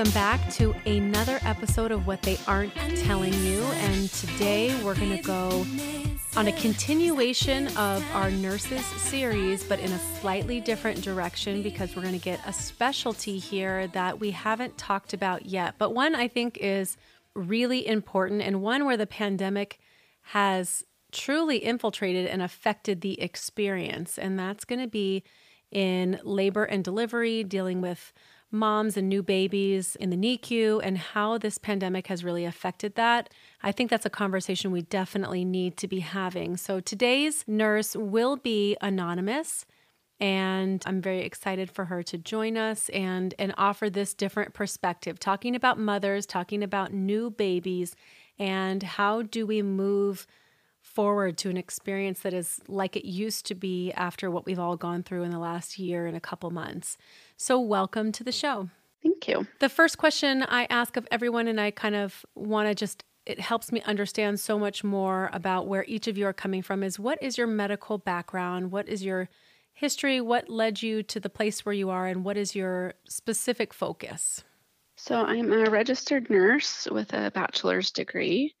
Welcome back to another episode of What They Aren't Telling You. And today we're going to go on a continuation of our nurses series, but in a slightly different direction because we're going to get a specialty here that we haven't talked about yet. But one I think is really important and one where the pandemic has truly infiltrated and affected the experience. And that's going to be in labor and delivery, dealing with moms and new babies in the NICU and how this pandemic has really affected that. I think that's a conversation we definitely need to be having. So today's nurse will be anonymous and I'm very excited for her to join us and and offer this different perspective talking about mothers, talking about new babies and how do we move forward to an experience that is like it used to be after what we've all gone through in the last year and a couple months. So, welcome to the show. Thank you. The first question I ask of everyone, and I kind of want to just, it helps me understand so much more about where each of you are coming from is what is your medical background? What is your history? What led you to the place where you are? And what is your specific focus? So, I'm a registered nurse with a bachelor's degree.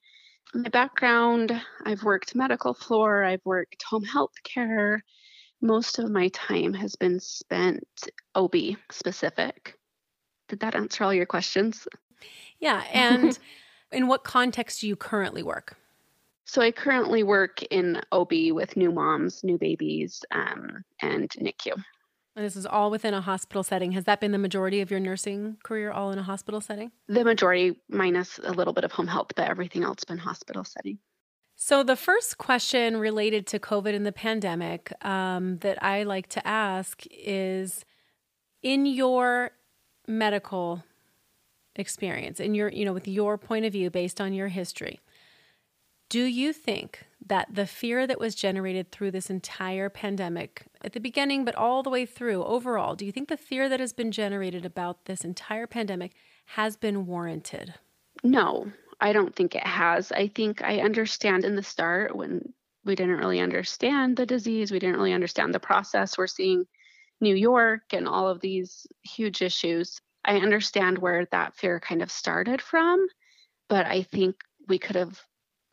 My background I've worked medical floor, I've worked home health care, most of my time has been spent OB specific. Did that answer all your questions? Yeah. And in what context do you currently work? So I currently work in OB with new moms, new babies, um, and NICU. And this is all within a hospital setting. Has that been the majority of your nursing career, all in a hospital setting? The majority, minus a little bit of home health, but everything else been hospital setting. So, the first question related to COVID and the pandemic um, that I like to ask is in your medical experience, in your, you know, with your point of view based on your history, do you think that the fear that was generated through this entire pandemic at the beginning, but all the way through overall, do you think the fear that has been generated about this entire pandemic has been warranted? No, I don't think it has. I think I understand in the start when we didn't really understand the disease, we didn't really understand the process. We're seeing New York and all of these huge issues. I understand where that fear kind of started from, but I think we could have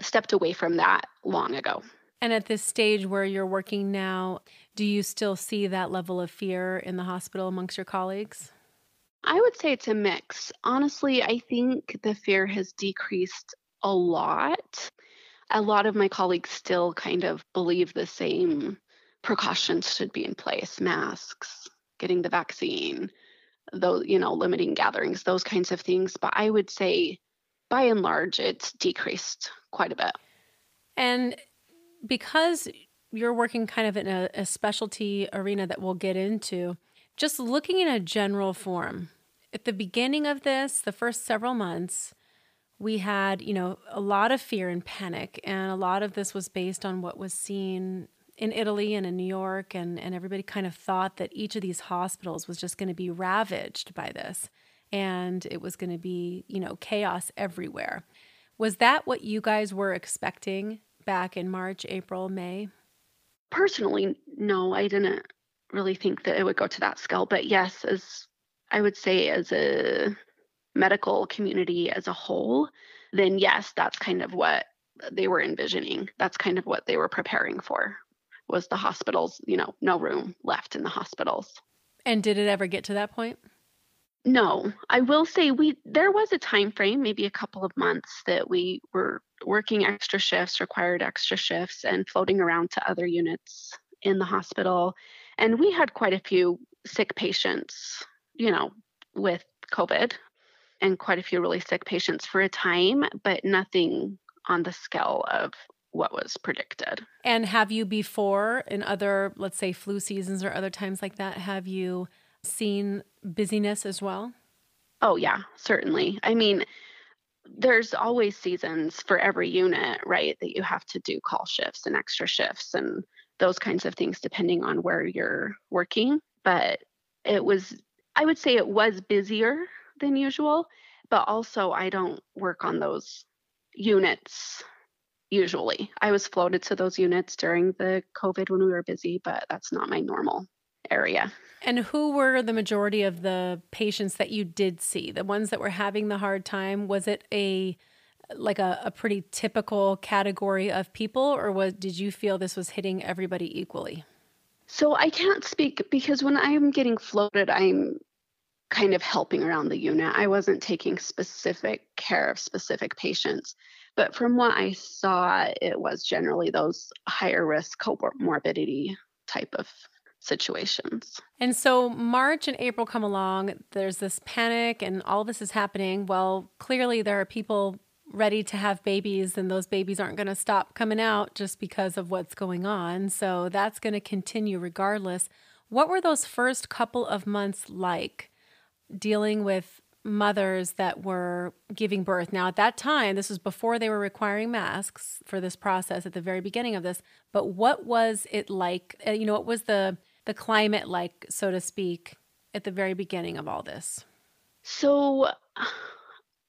stepped away from that long ago. And at this stage where you're working now, do you still see that level of fear in the hospital amongst your colleagues? I would say it's a mix. Honestly, I think the fear has decreased a lot. A lot of my colleagues still kind of believe the same precautions should be in place masks, getting the vaccine, those, you know, limiting gatherings, those kinds of things. But I would say by and large, it's decreased quite a bit. And because you're working kind of in a, a specialty arena that we'll get into, just looking in a general form, at the beginning of this, the first several months, we had, you know, a lot of fear and panic. And a lot of this was based on what was seen in Italy and in New York. And, and everybody kind of thought that each of these hospitals was just going to be ravaged by this. And it was going to be, you know, chaos everywhere. Was that what you guys were expecting back in March, April, May? Personally, no, I didn't really think that it would go to that scale. But yes, as I would say as a medical community as a whole, then yes, that's kind of what they were envisioning. That's kind of what they were preparing for was the hospitals, you know, no room left in the hospitals. And did it ever get to that point? No, I will say we there was a time frame, maybe a couple of months that we were working extra shifts, required extra shifts and floating around to other units in the hospital. And we had quite a few sick patients you know, with COVID and quite a few really sick patients for a time, but nothing on the scale of what was predicted. And have you before in other, let's say, flu seasons or other times like that, have you seen busyness as well? Oh, yeah, certainly. I mean, there's always seasons for every unit, right? That you have to do call shifts and extra shifts and those kinds of things depending on where you're working. But it was I would say it was busier than usual, but also I don't work on those units usually. I was floated to those units during the COVID when we were busy, but that's not my normal area. And who were the majority of the patients that you did see? The ones that were having the hard time? Was it a like a, a pretty typical category of people, or was did you feel this was hitting everybody equally? So I can't speak because when I'm getting floated, I'm kind of helping around the unit. I wasn't taking specific care of specific patients. But from what I saw, it was generally those higher risk comorbidity type of situations. And so March and April come along, there's this panic and all this is happening. Well, clearly there are people ready to have babies and those babies aren't going to stop coming out just because of what's going on. So that's going to continue regardless. What were those first couple of months like dealing with mothers that were giving birth? Now, at that time, this was before they were requiring masks for this process at the very beginning of this, but what was it like? Uh, you know, what was the the climate like, so to speak, at the very beginning of all this? So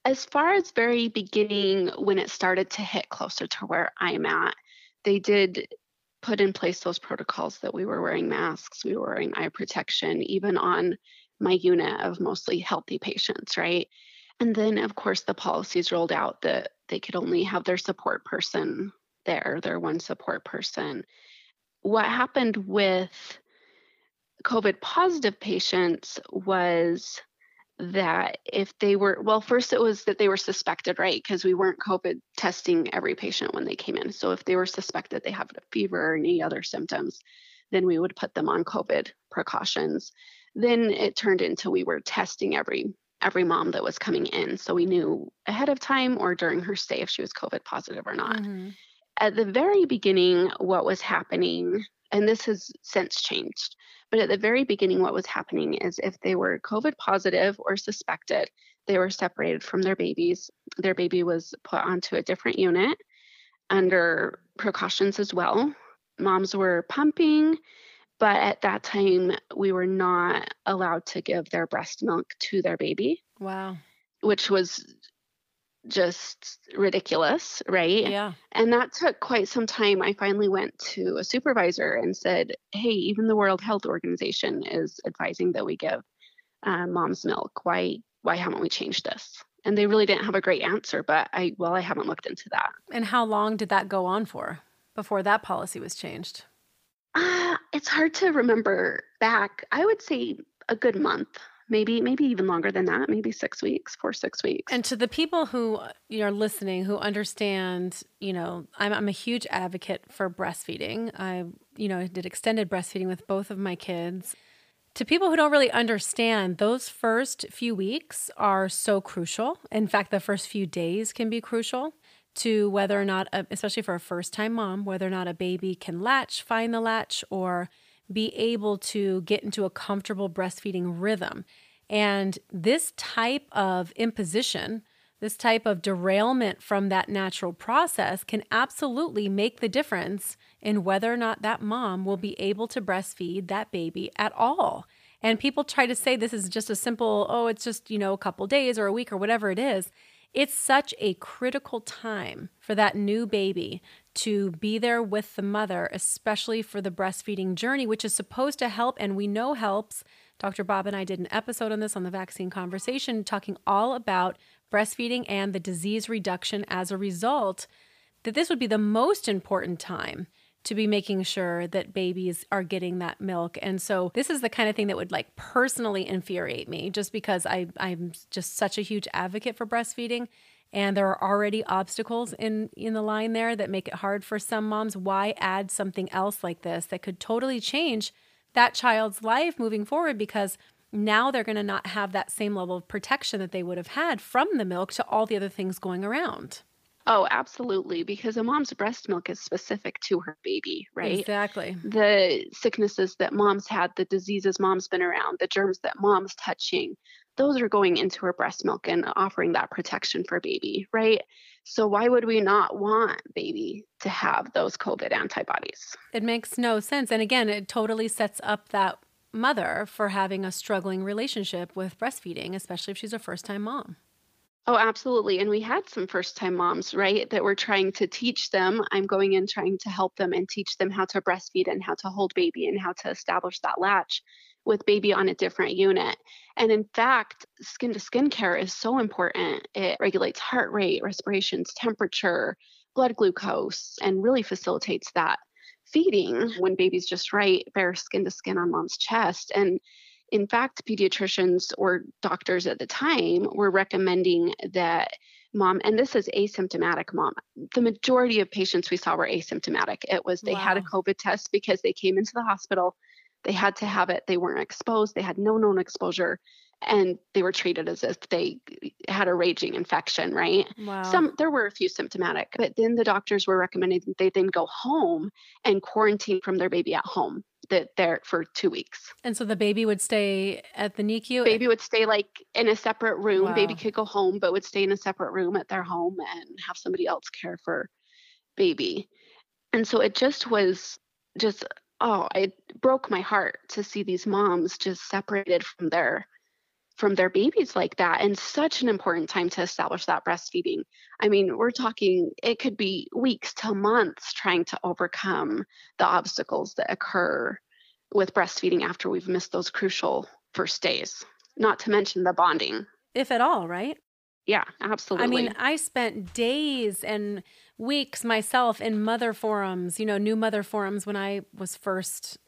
as far as very beginning, when it started to hit closer to where I'm at, they did put in place those protocols that we were wearing masks, we were wearing eye protection, even on my unit of mostly healthy patients, right? And then, of course, the policies rolled out that they could only have their support person there, their one support person. What happened with COVID positive patients was that if they were well first it was that they were suspected right because we weren't covid testing every patient when they came in so if they were suspected they have a fever or any other symptoms then we would put them on covid precautions then it turned into we were testing every every mom that was coming in so we knew ahead of time or during her stay if she was covid positive or not mm-hmm. at the very beginning what was happening and this has since changed but at the very beginning, what was happening is if they were COVID positive or suspected, they were separated from their babies. Their baby was put onto a different unit under precautions as well. Moms were pumping, but at that time, we were not allowed to give their breast milk to their baby. Wow. Which was just ridiculous, right? Yeah. And that took quite some time. I finally went to a supervisor and said, "Hey, even the World Health Organization is advising that we give uh, mom's milk. Why why haven't we changed this?" And they really didn't have a great answer, but I well, I haven't looked into that. And how long did that go on for before that policy was changed? Uh, it's hard to remember back. I would say a good month maybe maybe even longer than that maybe six weeks four six weeks. And to the people who are listening who understand you know I'm, I'm a huge advocate for breastfeeding. I you know did extended breastfeeding with both of my kids. To people who don't really understand those first few weeks are so crucial. In fact the first few days can be crucial to whether or not especially for a first time mom whether or not a baby can latch find the latch or be able to get into a comfortable breastfeeding rhythm. And this type of imposition, this type of derailment from that natural process can absolutely make the difference in whether or not that mom will be able to breastfeed that baby at all. And people try to say this is just a simple, oh, it's just, you know, a couple days or a week or whatever it is. It's such a critical time for that new baby to be there with the mother, especially for the breastfeeding journey, which is supposed to help and we know helps. Dr. Bob and I did an episode on this on the vaccine conversation, talking all about breastfeeding and the disease reduction as a result. That this would be the most important time to be making sure that babies are getting that milk. And so this is the kind of thing that would like personally infuriate me just because I I'm just such a huge advocate for breastfeeding and there are already obstacles in in the line there that make it hard for some moms. Why add something else like this that could totally change that child's life moving forward because now they're going to not have that same level of protection that they would have had from the milk to all the other things going around. Oh, absolutely. Because a mom's breast milk is specific to her baby, right? Exactly. The sicknesses that mom's had, the diseases mom's been around, the germs that mom's touching, those are going into her breast milk and offering that protection for baby, right? So why would we not want baby to have those COVID antibodies? It makes no sense. And again, it totally sets up that mother for having a struggling relationship with breastfeeding, especially if she's a first time mom. Oh, absolutely. And we had some first time moms, right, that were trying to teach them. I'm going in trying to help them and teach them how to breastfeed and how to hold baby and how to establish that latch with baby on a different unit. And in fact, skin to skin care is so important. It regulates heart rate, respirations, temperature, blood glucose, and really facilitates that feeding when baby's just right, bare skin to skin on mom's chest. And in fact, pediatricians or doctors at the time were recommending that mom, and this is asymptomatic mom. The majority of patients we saw were asymptomatic. It was they wow. had a COVID test because they came into the hospital, they had to have it, they weren't exposed, they had no known exposure, and they were treated as if they had a raging infection, right? Wow. Some there were a few symptomatic, but then the doctors were recommending that they then go home and quarantine from their baby at home that there for two weeks. And so the baby would stay at the NICU? Baby would stay like in a separate room. Wow. Baby could go home, but would stay in a separate room at their home and have somebody else care for baby. And so it just was just, oh, it broke my heart to see these moms just separated from their from their babies like that and such an important time to establish that breastfeeding. I mean we're talking it could be weeks to months trying to overcome the obstacles that occur with breastfeeding after we've missed those crucial first days not to mention the bonding. If at all right? Yeah absolutely. i mean i spent days and weeks myself in mother forums you know new mother forums when i was first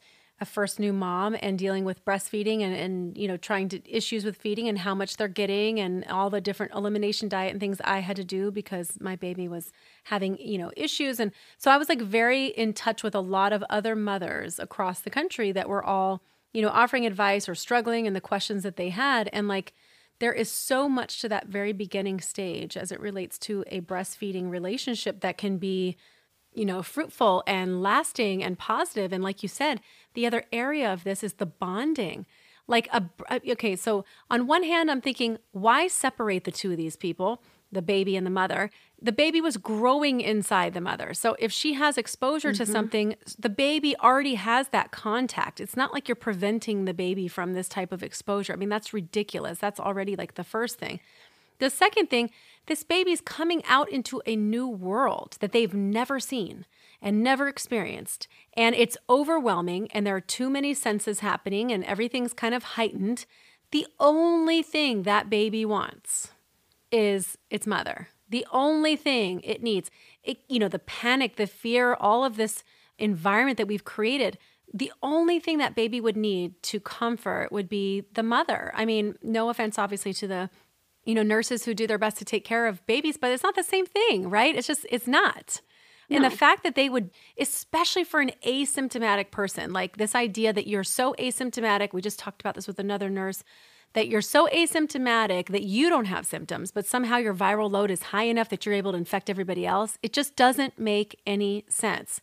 a first new mom and dealing with breastfeeding and, and you know trying to issues with feeding and how much they're getting and all the different elimination diet and things I had to do because my baby was having you know issues. And so I was like very in touch with a lot of other mothers across the country that were all you know offering advice or struggling and the questions that they had. And like there is so much to that very beginning stage as it relates to a breastfeeding relationship that can be you know, fruitful and lasting and positive. And like you said, the other area of this is the bonding. Like a okay, so on one hand, I'm thinking, why separate the two of these people, the baby and the mother? The baby was growing inside the mother. So if she has exposure mm-hmm. to something, the baby already has that contact. It's not like you're preventing the baby from this type of exposure. I mean, that's ridiculous. That's already like the first thing. The second thing, this baby's coming out into a new world that they've never seen and never experienced. And it's overwhelming, and there are too many senses happening, and everything's kind of heightened. The only thing that baby wants is its mother. The only thing it needs, it, you know, the panic, the fear, all of this environment that we've created, the only thing that baby would need to comfort would be the mother. I mean, no offense, obviously, to the you know, nurses who do their best to take care of babies, but it's not the same thing, right? It's just, it's not. No. And the fact that they would, especially for an asymptomatic person, like this idea that you're so asymptomatic, we just talked about this with another nurse, that you're so asymptomatic that you don't have symptoms, but somehow your viral load is high enough that you're able to infect everybody else, it just doesn't make any sense.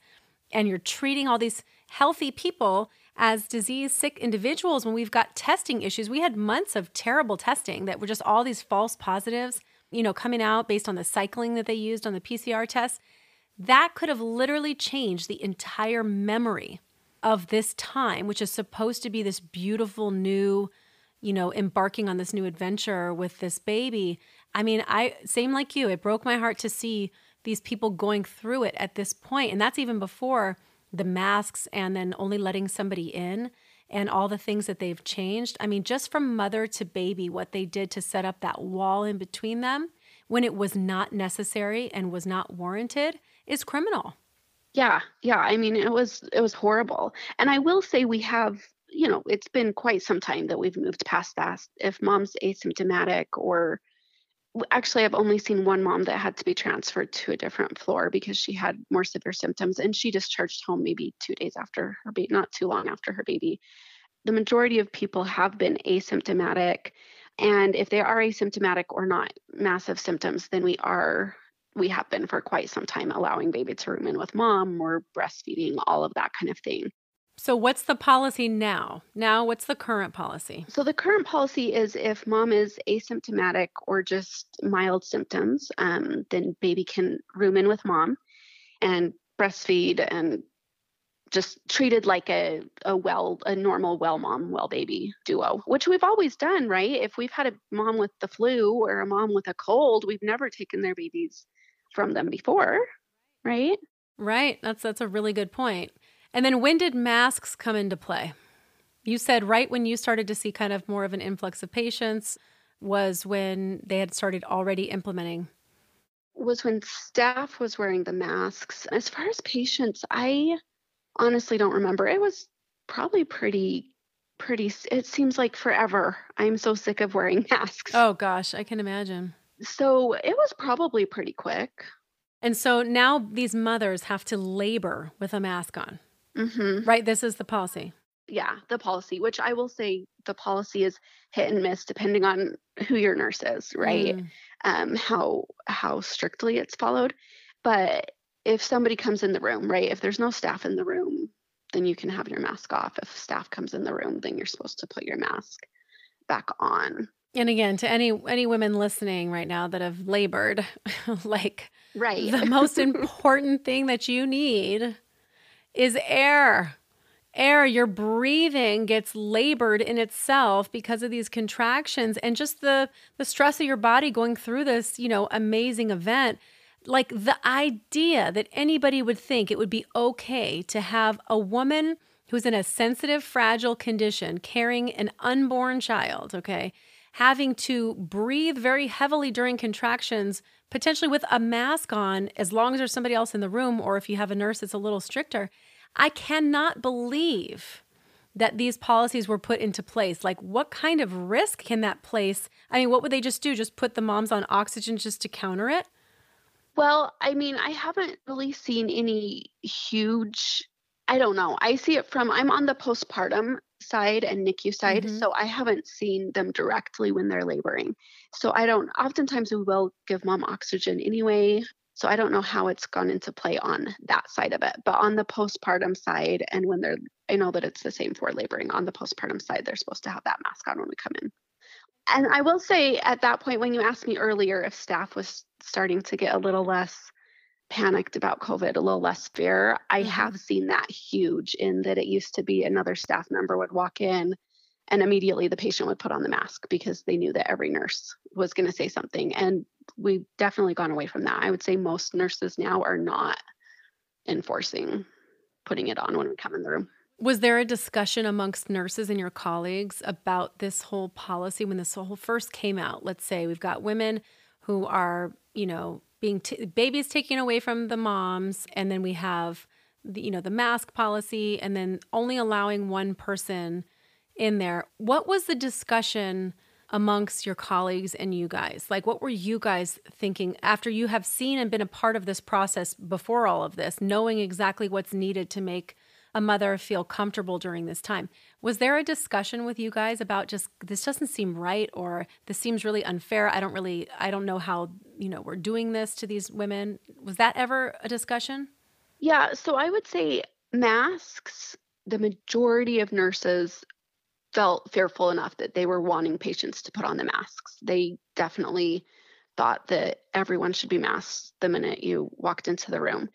And you're treating all these healthy people as disease sick individuals when we've got testing issues. We had months of terrible testing that were just all these false positives, you know, coming out based on the cycling that they used on the PCR test. That could have literally changed the entire memory of this time, which is supposed to be this beautiful new, you know, embarking on this new adventure with this baby. I mean, I same like you, it broke my heart to see these people going through it at this point, and that's even before the masks and then only letting somebody in and all the things that they've changed. I mean, just from mother to baby, what they did to set up that wall in between them when it was not necessary and was not warranted is criminal. Yeah, yeah. I mean, it was it was horrible. And I will say we have, you know, it's been quite some time that we've moved past that. If mom's asymptomatic or actually i've only seen one mom that had to be transferred to a different floor because she had more severe symptoms and she discharged home maybe two days after her baby not too long after her baby. The majority of people have been asymptomatic and if they are asymptomatic or not massive symptoms then we are we have been for quite some time allowing baby to room in with mom or breastfeeding all of that kind of thing so, what's the policy now? Now, what's the current policy? So, the current policy is if mom is asymptomatic or just mild symptoms, um, then baby can room in with mom and breastfeed and just treated like a, a well a normal well mom well baby duo which we've always done right if we've had a mom with the flu or a mom with a cold we've never taken their babies from them before right right that's that's a really good point and then when did masks come into play you said right when you started to see kind of more of an influx of patients was when they had started already implementing was when staff was wearing the masks as far as patients i honestly don't remember. It was probably pretty pretty it seems like forever. I'm so sick of wearing masks. Oh gosh, I can imagine. So it was probably pretty quick. And so now these mothers have to labor with a mask on. Mm-hmm. Right? This is the policy. Yeah, the policy, which I will say the policy is hit and miss depending on who your nurse is, right? Mm. Um, how how strictly it's followed. But if somebody comes in the room, right? If there's no staff in the room, then you can have your mask off. If staff comes in the room, then you're supposed to put your mask back on. And again, to any any women listening right now that have labored, like right. the most important thing that you need is air. Air, your breathing gets labored in itself because of these contractions and just the the stress of your body going through this, you know, amazing event like the idea that anybody would think it would be okay to have a woman who's in a sensitive, fragile condition carrying an unborn child, okay, having to breathe very heavily during contractions, potentially with a mask on, as long as there's somebody else in the room, or if you have a nurse that's a little stricter. I cannot believe that these policies were put into place. Like, what kind of risk can that place? I mean, what would they just do? Just put the moms on oxygen just to counter it? Well, I mean, I haven't really seen any huge, I don't know. I see it from, I'm on the postpartum side and NICU side, mm-hmm. so I haven't seen them directly when they're laboring. So I don't, oftentimes we will give mom oxygen anyway. So I don't know how it's gone into play on that side of it. But on the postpartum side, and when they're, I know that it's the same for laboring. On the postpartum side, they're supposed to have that mask on when we come in. And I will say at that point, when you asked me earlier if staff was starting to get a little less panicked about COVID, a little less fear. I mm-hmm. have seen that huge in that it used to be another staff member would walk in and immediately the patient would put on the mask because they knew that every nurse was going to say something. And we've definitely gone away from that. I would say most nurses now are not enforcing putting it on when we come in the room. Was there a discussion amongst nurses and your colleagues about this whole policy when this whole first came out? Let's say we've got women who are, you know, being t- babies taken away from the moms, and then we have the, you know, the mask policy, and then only allowing one person in there. What was the discussion amongst your colleagues and you guys? Like, what were you guys thinking after you have seen and been a part of this process before all of this, knowing exactly what's needed to make a mother feel comfortable during this time. Was there a discussion with you guys about just this doesn't seem right or this seems really unfair? I don't really I don't know how, you know, we're doing this to these women. Was that ever a discussion? Yeah, so I would say masks, the majority of nurses felt fearful enough that they were wanting patients to put on the masks. They definitely thought that everyone should be masked the minute you walked into the room.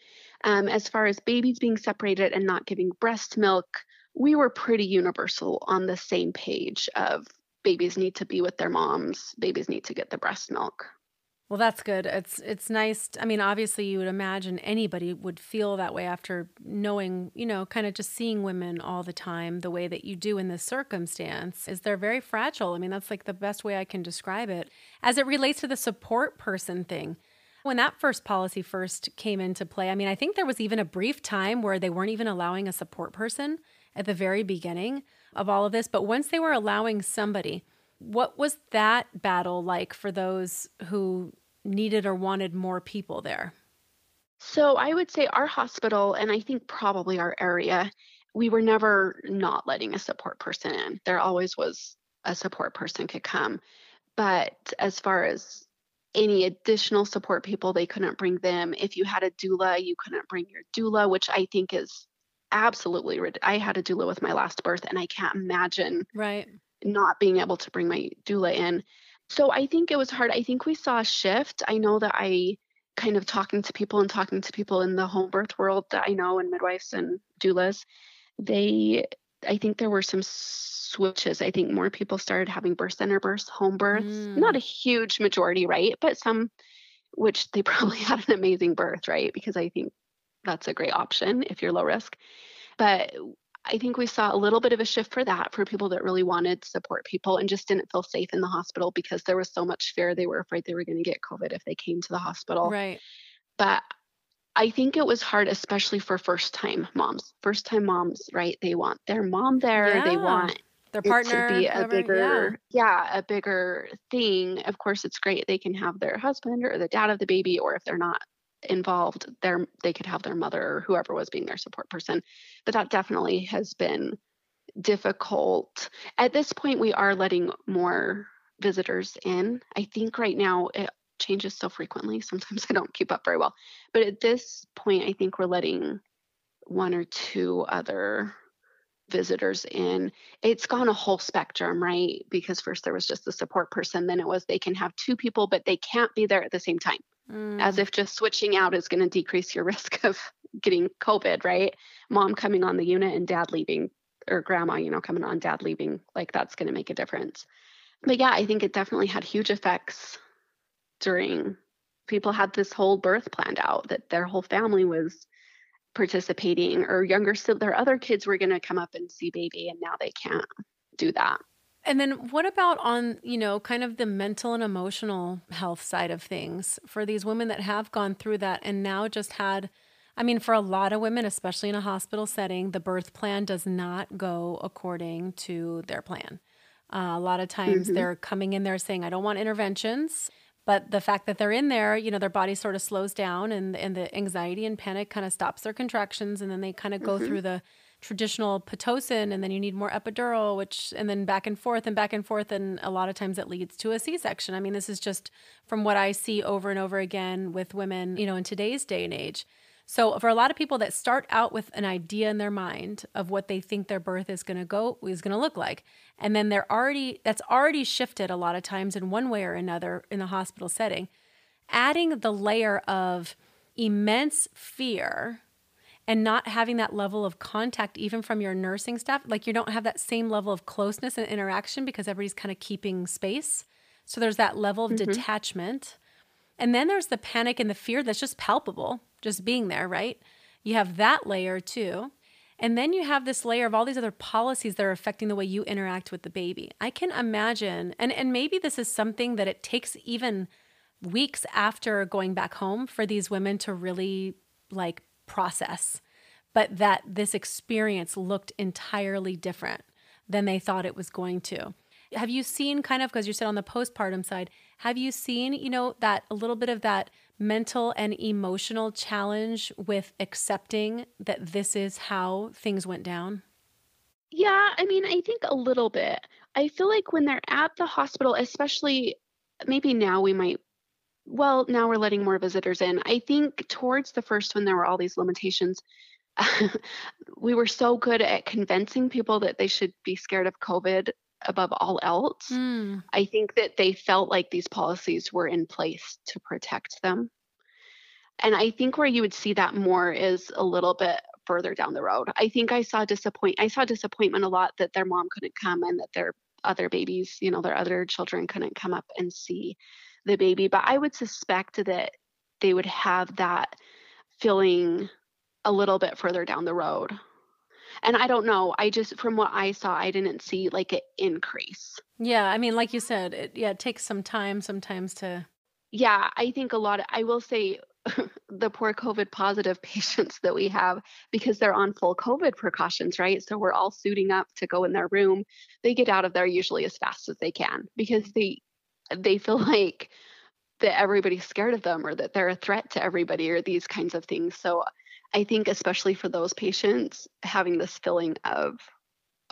Um, as far as babies being separated and not giving breast milk, we were pretty universal on the same page of babies need to be with their moms, babies need to get the breast milk. Well, that's good. It's it's nice. I mean, obviously, you would imagine anybody would feel that way after knowing, you know, kind of just seeing women all the time the way that you do in this circumstance. Is they're very fragile. I mean, that's like the best way I can describe it. As it relates to the support person thing, when that first policy first came into play, I mean, I think there was even a brief time where they weren't even allowing a support person at the very beginning of all of this. But once they were allowing somebody, what was that battle like for those who needed or wanted more people there? So I would say our hospital, and I think probably our area, we were never not letting a support person in. There always was a support person could come. But as far as any additional support people, they couldn't bring them. If you had a doula, you couldn't bring your doula, which I think is absolutely I had a doula with my last birth and I can't imagine right not being able to bring my doula in. So I think it was hard. I think we saw a shift. I know that I kind of talking to people and talking to people in the home birth world that I know and midwives and doulas, they I think there were some switches. I think more people started having birth center births, home births. Mm. Not a huge majority, right? But some which they probably had an amazing birth, right? Because I think that's a great option if you're low risk. But I think we saw a little bit of a shift for that for people that really wanted to support people and just didn't feel safe in the hospital because there was so much fear. They were afraid they were going to get COVID if they came to the hospital. Right. But I think it was hard, especially for first time moms. First time moms, right? They want their mom there. Yeah. They want their partner to be a bigger yeah. yeah. a bigger thing of course it's great they can have their husband or the dad of the baby or if they're not involved their they could have their mother or whoever was being their support person but that definitely has been difficult. At this point we are letting more visitors in. I think right now it changes so frequently. Sometimes i don't keep up very well. But at this point i think we're letting one or two other visitors in it's gone a whole spectrum right? Because first there was just the support person then it was they can have two people but they can't be there at the same time. Mm. as if just switching out is going to decrease your risk of getting covid right? Mom coming on the unit and dad leaving or grandma you know coming on dad leaving like that's going to make a difference. But yeah i think it definitely had huge effects during people had this whole birth planned out that their whole family was participating or younger so their other kids were going to come up and see baby and now they can't do that. And then what about on you know kind of the mental and emotional health side of things for these women that have gone through that and now just had i mean for a lot of women especially in a hospital setting the birth plan does not go according to their plan. Uh, a lot of times mm-hmm. they're coming in there saying i don't want interventions but the fact that they're in there you know their body sort of slows down and and the anxiety and panic kind of stops their contractions and then they kind of go mm-hmm. through the traditional pitocin and then you need more epidural which and then back and forth and back and forth and a lot of times it leads to a c-section i mean this is just from what i see over and over again with women you know in today's day and age so for a lot of people that start out with an idea in their mind of what they think their birth is going to go is going to look like, and then they're already that's already shifted a lot of times in one way or another in the hospital setting, adding the layer of immense fear and not having that level of contact even from your nursing staff like you don't have that same level of closeness and interaction because everybody's kind of keeping space. So there's that level of mm-hmm. detachment. And then there's the panic and the fear that's just palpable just being there, right? You have that layer too. And then you have this layer of all these other policies that are affecting the way you interact with the baby. I can imagine, and, and maybe this is something that it takes even weeks after going back home for these women to really like process, but that this experience looked entirely different than they thought it was going to. Have you seen kind of, because you said on the postpartum side, have you seen, you know, that a little bit of that mental and emotional challenge with accepting that this is how things went down? Yeah, I mean, I think a little bit. I feel like when they're at the hospital, especially maybe now we might, well, now we're letting more visitors in. I think towards the first when there were all these limitations, we were so good at convincing people that they should be scared of COVID above all else. Mm. I think that they felt like these policies were in place to protect them. And I think where you would see that more is a little bit further down the road. I think I saw disappoint I saw disappointment a lot that their mom couldn't come and that their other babies, you know, their other children couldn't come up and see the baby. But I would suspect that they would have that feeling a little bit further down the road and I don't know. I just from what I saw, I didn't see like an increase. Yeah, I mean, like you said, it yeah, it takes some time sometimes to. Yeah, I think a lot. Of, I will say the poor COVID positive patients that we have because they're on full COVID precautions, right? So we're all suiting up to go in their room. They get out of there usually as fast as they can because they they feel like that everybody's scared of them or that they're a threat to everybody or these kinds of things. So I think, especially for those patients, having this feeling of,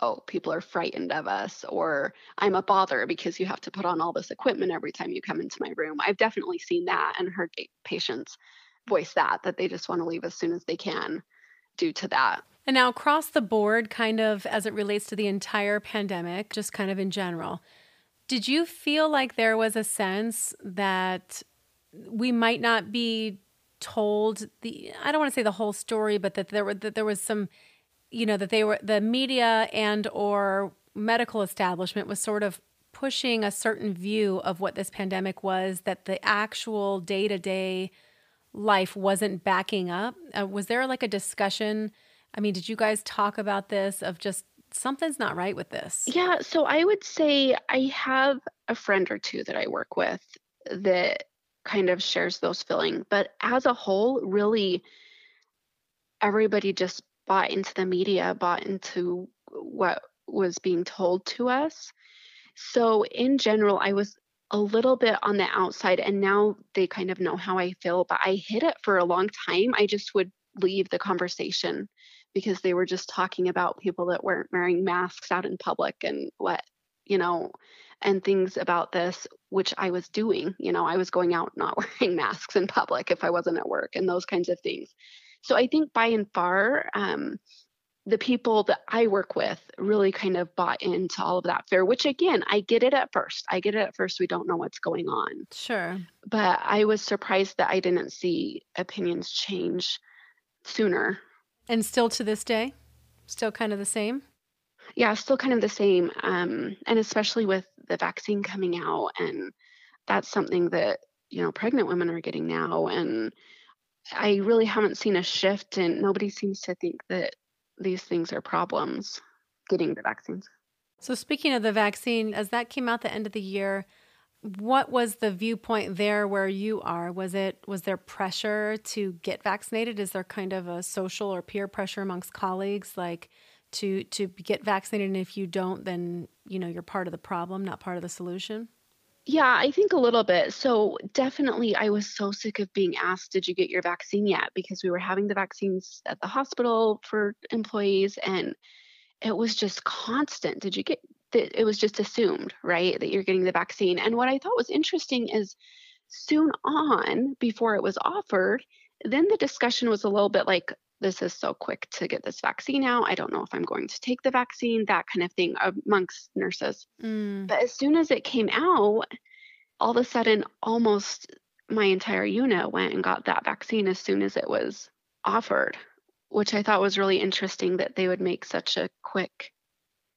oh, people are frightened of us, or I'm a bother because you have to put on all this equipment every time you come into my room. I've definitely seen that and heard patients voice that, that they just want to leave as soon as they can due to that. And now, across the board, kind of as it relates to the entire pandemic, just kind of in general, did you feel like there was a sense that we might not be told the I don't want to say the whole story, but that there were that there was some you know that they were the media and or medical establishment was sort of pushing a certain view of what this pandemic was that the actual day-to-day life wasn't backing up. Uh, was there like a discussion? I mean did you guys talk about this of just something's not right with this? Yeah so i would say i have a friend or two that i work with that kind of shares those feelings but as a whole really everybody just bought into the media bought into what was being told to us. So, in general, I was a little bit on the outside, and now they kind of know how I feel, but I hid it for a long time. I just would leave the conversation because they were just talking about people that weren't wearing masks out in public and what, you know, and things about this, which I was doing. You know, I was going out not wearing masks in public if I wasn't at work and those kinds of things. So I think by and far, um, the people that I work with really kind of bought into all of that fear, which again, I get it at first. I get it at first. We don't know what's going on. Sure. But I was surprised that I didn't see opinions change sooner. And still to this day, still kind of the same? Yeah, still kind of the same. Um, and especially with the vaccine coming out. And that's something that, you know, pregnant women are getting now. And I really haven't seen a shift, and nobody seems to think that these things are problems getting the vaccines. So, speaking of the vaccine, as that came out the end of the year, what was the viewpoint there where you are? Was it was there pressure to get vaccinated? Is there kind of a social or peer pressure amongst colleagues, like to to get vaccinated? And if you don't, then you know you're part of the problem, not part of the solution. Yeah, I think a little bit. So definitely, I was so sick of being asked, Did you get your vaccine yet? Because we were having the vaccines at the hospital for employees, and it was just constant. Did you get? It was just assumed, right, that you're getting the vaccine. And what I thought was interesting is soon on, before it was offered, then the discussion was a little bit like, this is so quick to get this vaccine out. I don't know if I'm going to take the vaccine, that kind of thing amongst nurses. Mm. But as soon as it came out, all of a sudden, almost my entire unit went and got that vaccine as soon as it was offered, which I thought was really interesting that they would make such a quick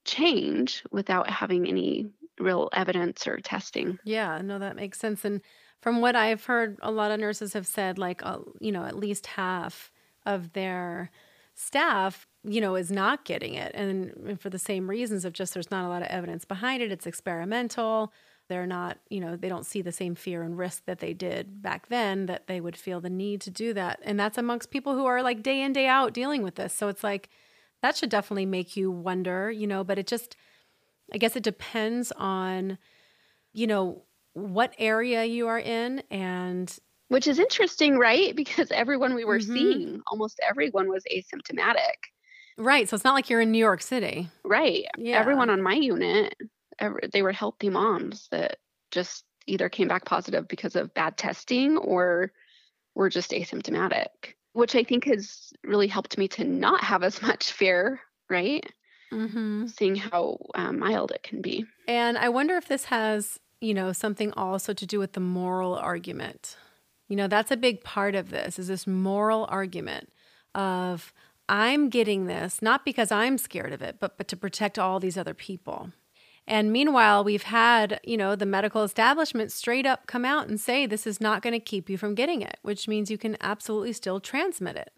change without having any real evidence or testing. Yeah, no, that makes sense. And from what I've heard, a lot of nurses have said, like, uh, you know, at least half of their staff you know is not getting it. And for the same reasons of just there's not a lot of evidence behind it. It's experimental. They're not you know they don't see the same fear and risk that they did back then that they would feel the need to do that. And that's amongst people who are like day in day out dealing with this. So it's like that should definitely make you wonder you know but it just i guess it depends on you know what area you are in and which is interesting, right? Because everyone we were mm-hmm. seeing, almost everyone was asymptomatic. Right. So it's not like you're in New York City. Right. Yeah. Everyone on my unit, they were healthy moms that just either came back positive because of bad testing or were just asymptomatic, which I think has really helped me to not have as much fear, right? Mm-hmm. Seeing how um, mild it can be. And I wonder if this has, you know, something also to do with the moral argument you know, that's a big part of this is this moral argument of I'm getting this not because I'm scared of it, but but to protect all these other people. And meanwhile, we've had, you know, the medical establishment straight up come out and say this is not going to keep you from getting it, which means you can absolutely still transmit it.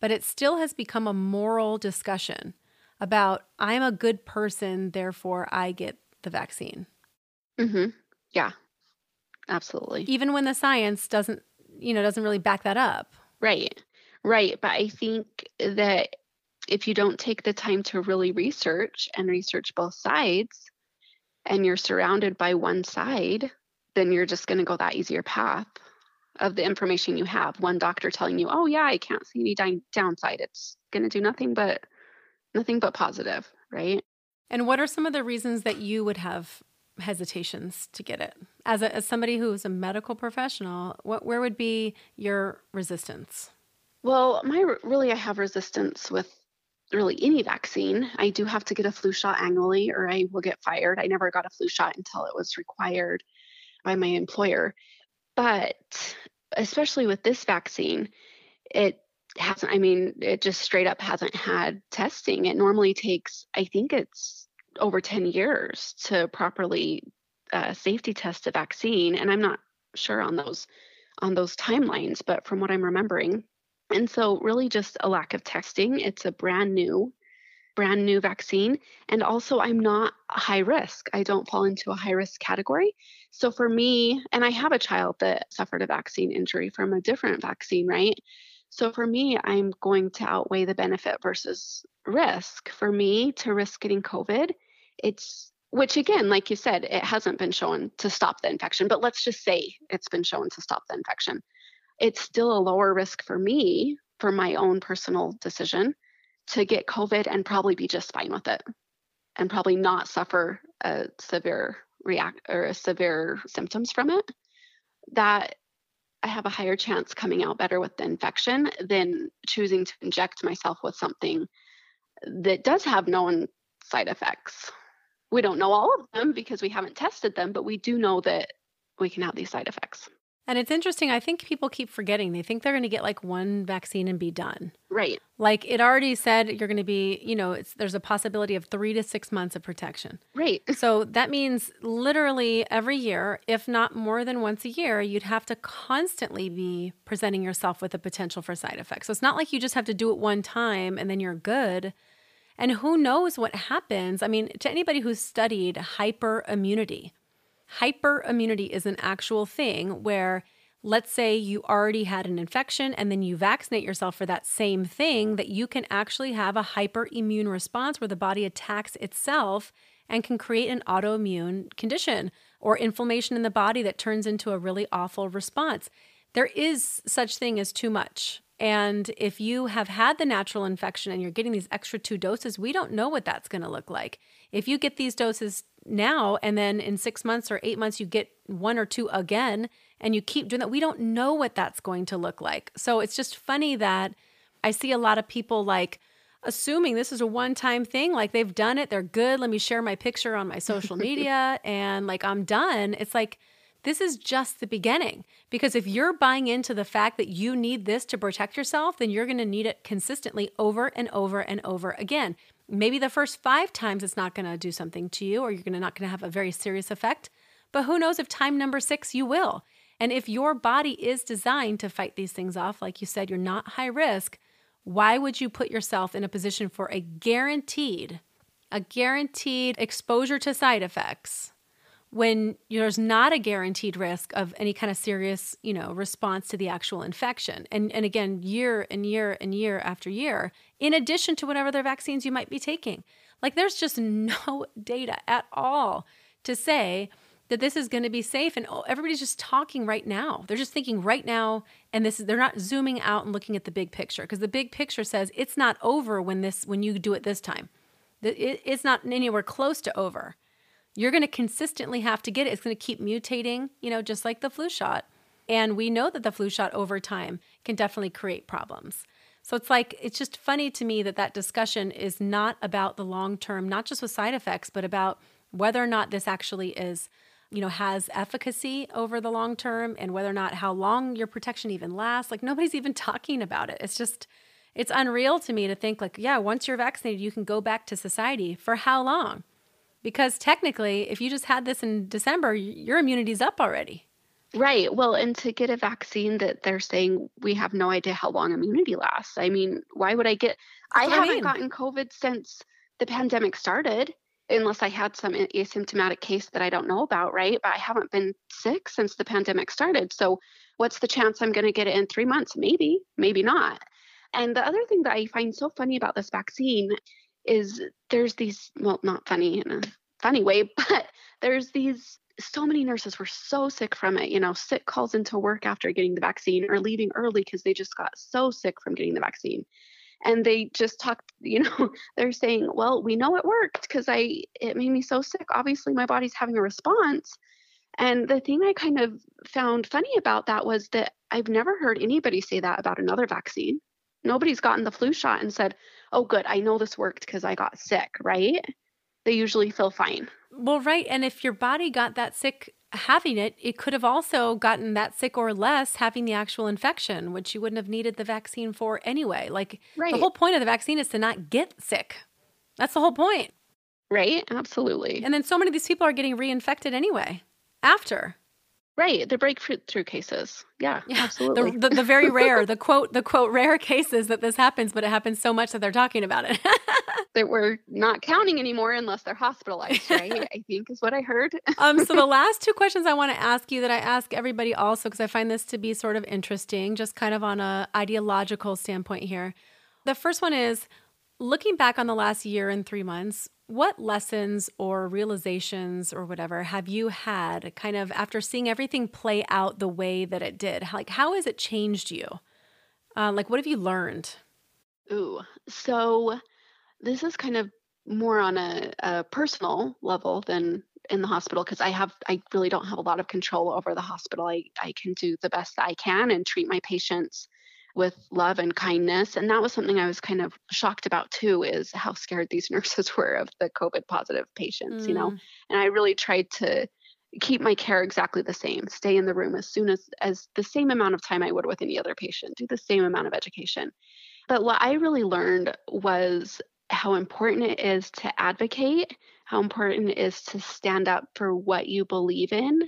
But it still has become a moral discussion about I'm a good person, therefore I get the vaccine. Mhm. Yeah. Absolutely. Even when the science doesn't, you know, doesn't really back that up. Right. Right. But I think that if you don't take the time to really research and research both sides and you're surrounded by one side, then you're just going to go that easier path of the information you have. One doctor telling you, "Oh yeah, I can't see any di- downside. It's going to do nothing but nothing but positive," right? And what are some of the reasons that you would have hesitations to get it? As, a, as somebody who is a medical professional, what where would be your resistance? Well, my really I have resistance with really any vaccine. I do have to get a flu shot annually or I will get fired. I never got a flu shot until it was required by my employer. But especially with this vaccine, it hasn't, I mean, it just straight up hasn't had testing. It normally takes, I think it's over 10 years to properly uh, safety test a vaccine. And I'm not sure on those on those timelines, but from what I'm remembering. And so really just a lack of testing. It's a brand new brand new vaccine. And also, I'm not high risk. I don't fall into a high risk category. So, for me, and I have a child that suffered a vaccine injury from a different vaccine, right? So, for me, I'm going to outweigh the benefit versus risk. For me to risk getting COVID, it's which again, like you said, it hasn't been shown to stop the infection, but let's just say it's been shown to stop the infection. It's still a lower risk for me for my own personal decision to get COVID and probably be just fine with it and probably not suffer a severe react or severe symptoms from it. That I have a higher chance coming out better with the infection than choosing to inject myself with something that does have known side effects. We don't know all of them because we haven't tested them, but we do know that we can have these side effects. And it's interesting. I think people keep forgetting. They think they're going to get like one vaccine and be done. Right. Like it already said, you're going to be, you know, it's there's a possibility of three to six months of protection. Right. So that means literally every year, if not more than once a year, you'd have to constantly be presenting yourself with the potential for side effects. So it's not like you just have to do it one time and then you're good. And who knows what happens? I mean, to anybody who's studied hyperimmunity, Hyperimmunity is an actual thing where, let's say you already had an infection and then you vaccinate yourself for that same thing, that you can actually have a hyperimmune response where the body attacks itself and can create an autoimmune condition or inflammation in the body that turns into a really awful response. There is such thing as too much. And if you have had the natural infection and you're getting these extra two doses, we don't know what that's going to look like. If you get these doses now and then in six months or eight months you get one or two again and you keep doing that we don't know what that's going to look like so it's just funny that i see a lot of people like assuming this is a one time thing like they've done it they're good let me share my picture on my social media and like i'm done it's like this is just the beginning because if you're buying into the fact that you need this to protect yourself then you're going to need it consistently over and over and over again Maybe the first five times it's not going to do something to you or you're gonna, not going to have a very serious effect. But who knows if time number six you will. And if your body is designed to fight these things off, like you said, you're not high risk, why would you put yourself in a position for a guaranteed, a guaranteed exposure to side effects when there's not a guaranteed risk of any kind of serious, you know, response to the actual infection. And and again, year and year and year after year, in addition to whatever other vaccines you might be taking. Like there's just no data at all to say that this is going to be safe and oh, everybody's just talking right now. They're just thinking right now and this is they're not zooming out and looking at the big picture because the big picture says it's not over when this when you do it this time. It's not anywhere close to over you're going to consistently have to get it. It's going to keep mutating, you know, just like the flu shot. And we know that the flu shot over time can definitely create problems. So it's like, it's just funny to me that that discussion is not about the long term, not just with side effects, but about whether or not this actually is, you know, has efficacy over the long term and whether or not how long your protection even lasts. Like nobody's even talking about it. It's just, it's unreal to me to think like, yeah, once you're vaccinated, you can go back to society for how long? Because technically, if you just had this in December, your immunity's up already. Right. Well, and to get a vaccine that they're saying we have no idea how long immunity lasts. I mean, why would I get I haven't I mean. gotten COVID since the pandemic started unless I had some asymptomatic case that I don't know about, right? But I haven't been sick since the pandemic started. So, what's the chance I'm going to get it in 3 months? Maybe, maybe not. And the other thing that I find so funny about this vaccine is there's these well not funny in a funny way but there's these so many nurses were so sick from it you know sick calls into work after getting the vaccine or leaving early because they just got so sick from getting the vaccine. And they just talked you know they're saying well we know it worked because i it made me so sick. Obviously my body's having a response. And the thing i kind of found funny about that was that i've never heard anybody say that about another vaccine. Nobody's gotten the flu shot and said oh, good, I know this worked because I got sick, right? They usually feel fine. Well, right. And if your body got that sick having it, it could have also gotten that sick or less having the actual infection, which you wouldn't have needed the vaccine for anyway. Like right. the whole point of the vaccine is to not get sick. That's the whole point. Right? Absolutely. And then so many of these people are getting reinfected anyway after. Right, the breakthrough cases. Yeah, yeah. absolutely. The, the, the, very rare, the quote, the quote, rare cases that this happens, but it happens so much that they're talking about it. that we're not counting anymore unless they're hospitalized, right? I think is what I heard. um, so the last two questions I want to ask you that I ask everybody also because I find this to be sort of interesting, just kind of on a ideological standpoint here. The first one is looking back on the last year and three months, what lessons or realizations or whatever have you had kind of after seeing everything play out the way that it did? Like, how has it changed you? Uh, like, what have you learned? Ooh, so this is kind of more on a, a personal level than in the hospital because I have I really don't have a lot of control over the hospital. I, I can do the best that I can and treat my patients with love and kindness. And that was something I was kind of shocked about too, is how scared these nurses were of the COVID positive patients, mm. you know. Mm. And I really tried to keep my care exactly the same, stay in the room as soon as as the same amount of time I would with any other patient, do the same amount of education. But what I really learned was how important it is to advocate, how important it is to stand up for what you believe in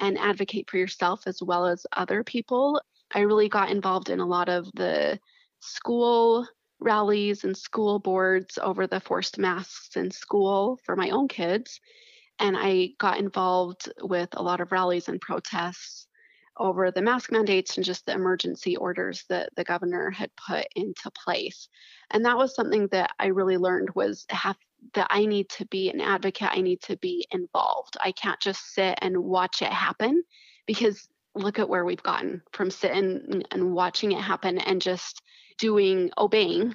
and advocate for yourself as well as other people I really got involved in a lot of the school rallies and school boards over the forced masks in school for my own kids. And I got involved with a lot of rallies and protests over the mask mandates and just the emergency orders that the governor had put into place. And that was something that I really learned was have that I need to be an advocate, I need to be involved. I can't just sit and watch it happen because look at where we've gotten from sitting and watching it happen and just doing obeying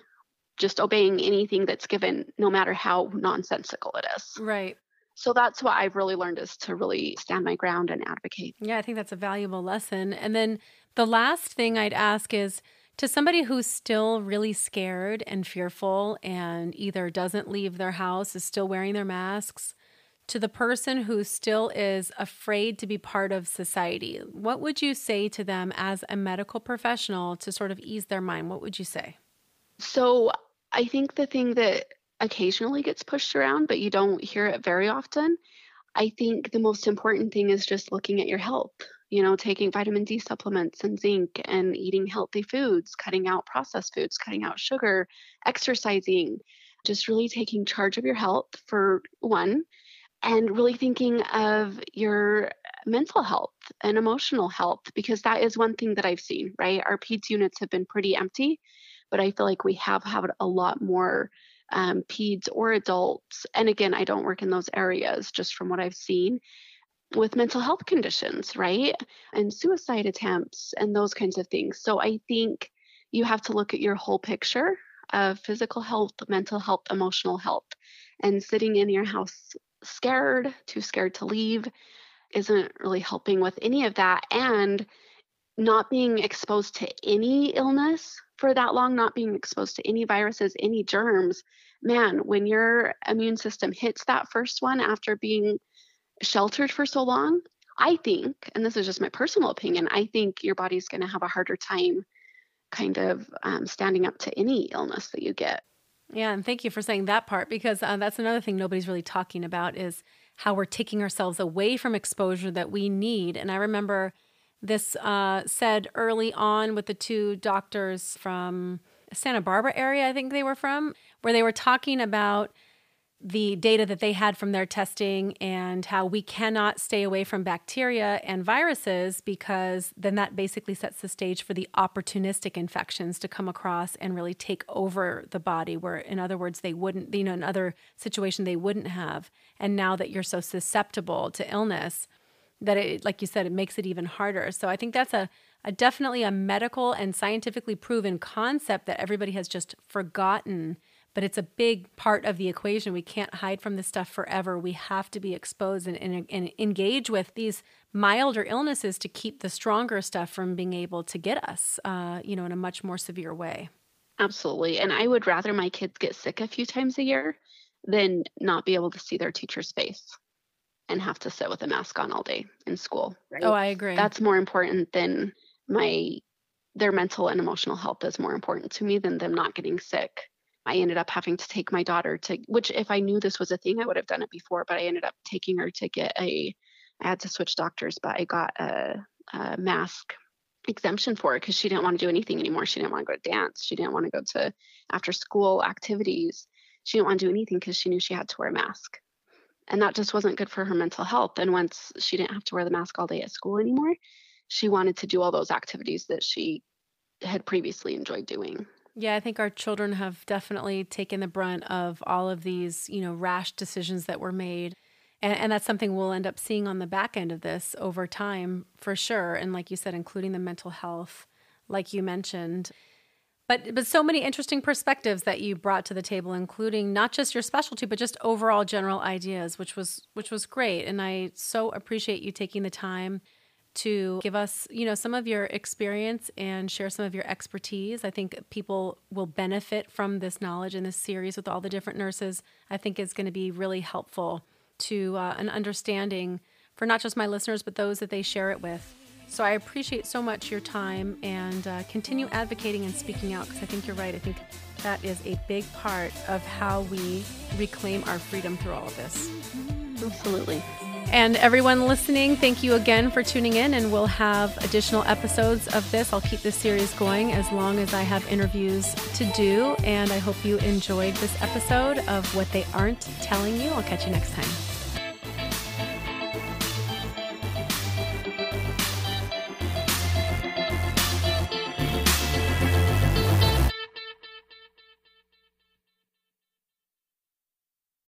just obeying anything that's given no matter how nonsensical it is. Right. So that's what i've really learned is to really stand my ground and advocate. Yeah i think that's a valuable lesson. And then the last thing i'd ask is to somebody who's still really scared and fearful and either doesn't leave their house is still wearing their masks to the person who still is afraid to be part of society, what would you say to them as a medical professional to sort of ease their mind? What would you say? So, I think the thing that occasionally gets pushed around, but you don't hear it very often, I think the most important thing is just looking at your health. You know, taking vitamin D supplements and zinc and eating healthy foods, cutting out processed foods, cutting out sugar, exercising, just really taking charge of your health for one and really thinking of your mental health and emotional health because that is one thing that I've seen, right? Our PEDS units have been pretty empty, but I feel like we have had a lot more um, PEDS or adults. And again, I don't work in those areas just from what I've seen with mental health conditions, right? And suicide attempts and those kinds of things. So I think you have to look at your whole picture of physical health, mental health, emotional health. And sitting in your house scared, too scared to leave, isn't really helping with any of that. And not being exposed to any illness for that long, not being exposed to any viruses, any germs, man, when your immune system hits that first one after being sheltered for so long, I think, and this is just my personal opinion, I think your body's going to have a harder time kind of um, standing up to any illness that you get. Yeah, and thank you for saying that part because uh, that's another thing nobody's really talking about is how we're taking ourselves away from exposure that we need. And I remember this uh, said early on with the two doctors from Santa Barbara area, I think they were from, where they were talking about the data that they had from their testing and how we cannot stay away from bacteria and viruses because then that basically sets the stage for the opportunistic infections to come across and really take over the body where in other words they wouldn't you know in other situation they wouldn't have. And now that you're so susceptible to illness that it like you said it makes it even harder. So i think that's a, a definitely a medical and scientifically proven concept that everybody has just forgotten but it's a big part of the equation. We can't hide from this stuff forever. We have to be exposed and, and, and, engage with these milder illnesses to keep the stronger stuff from being able to get us, uh, you know, in a much more severe way. Absolutely. And I would rather my kids get sick a few times a year than not be able to see their teacher's face. and have to sit with a mask on all day in school. Right? Oh, I agree. That's more important than my their mental and emotional health is more important to me than them not getting sick. I ended up having to take my daughter to which if I knew this was a thing I would have done it before, but I ended up taking her to get a I had to switch doctors, but I got a, a mask exemption for it because she didn't want to do anything anymore. She didn't want to go to dance. She didn't want to go to after school activities. She didn't want to do anything because she knew she had to wear a mask. And that just wasn't good for her mental health. And once she didn't have to wear the mask all day at school anymore, she wanted to do all those activities that she had previously enjoyed doing. Yeah, I think our children have definitely taken the brunt of all of these, you know, rash decisions that were made. And, and, that's something we'll end up seeing on the back end of this over time for sure. And like you said, including the mental health, like you mentioned. But but so many interesting perspectives that you brought to the table, including not just your specialty, but just overall general ideas, which was which was great. And I so appreciate you taking the time to give us, you know, some of your experience and share some of your expertise. I think people will benefit from this knowledge in this series with all the different nurses. I think is going to be really helpful to uh, an understanding for not just my listeners, but those that they share it with. So I appreciate so much your time and uh, continue advocating and speaking out because I think you're right. I think that is a big part of how we reclaim our freedom through all of this. Absolutely. And everyone listening, thank you again for tuning in, and we'll have additional episodes of this. I'll keep this series going as long as I have interviews to do. And I hope you enjoyed this episode of What They Aren't Telling You. I'll catch you next time.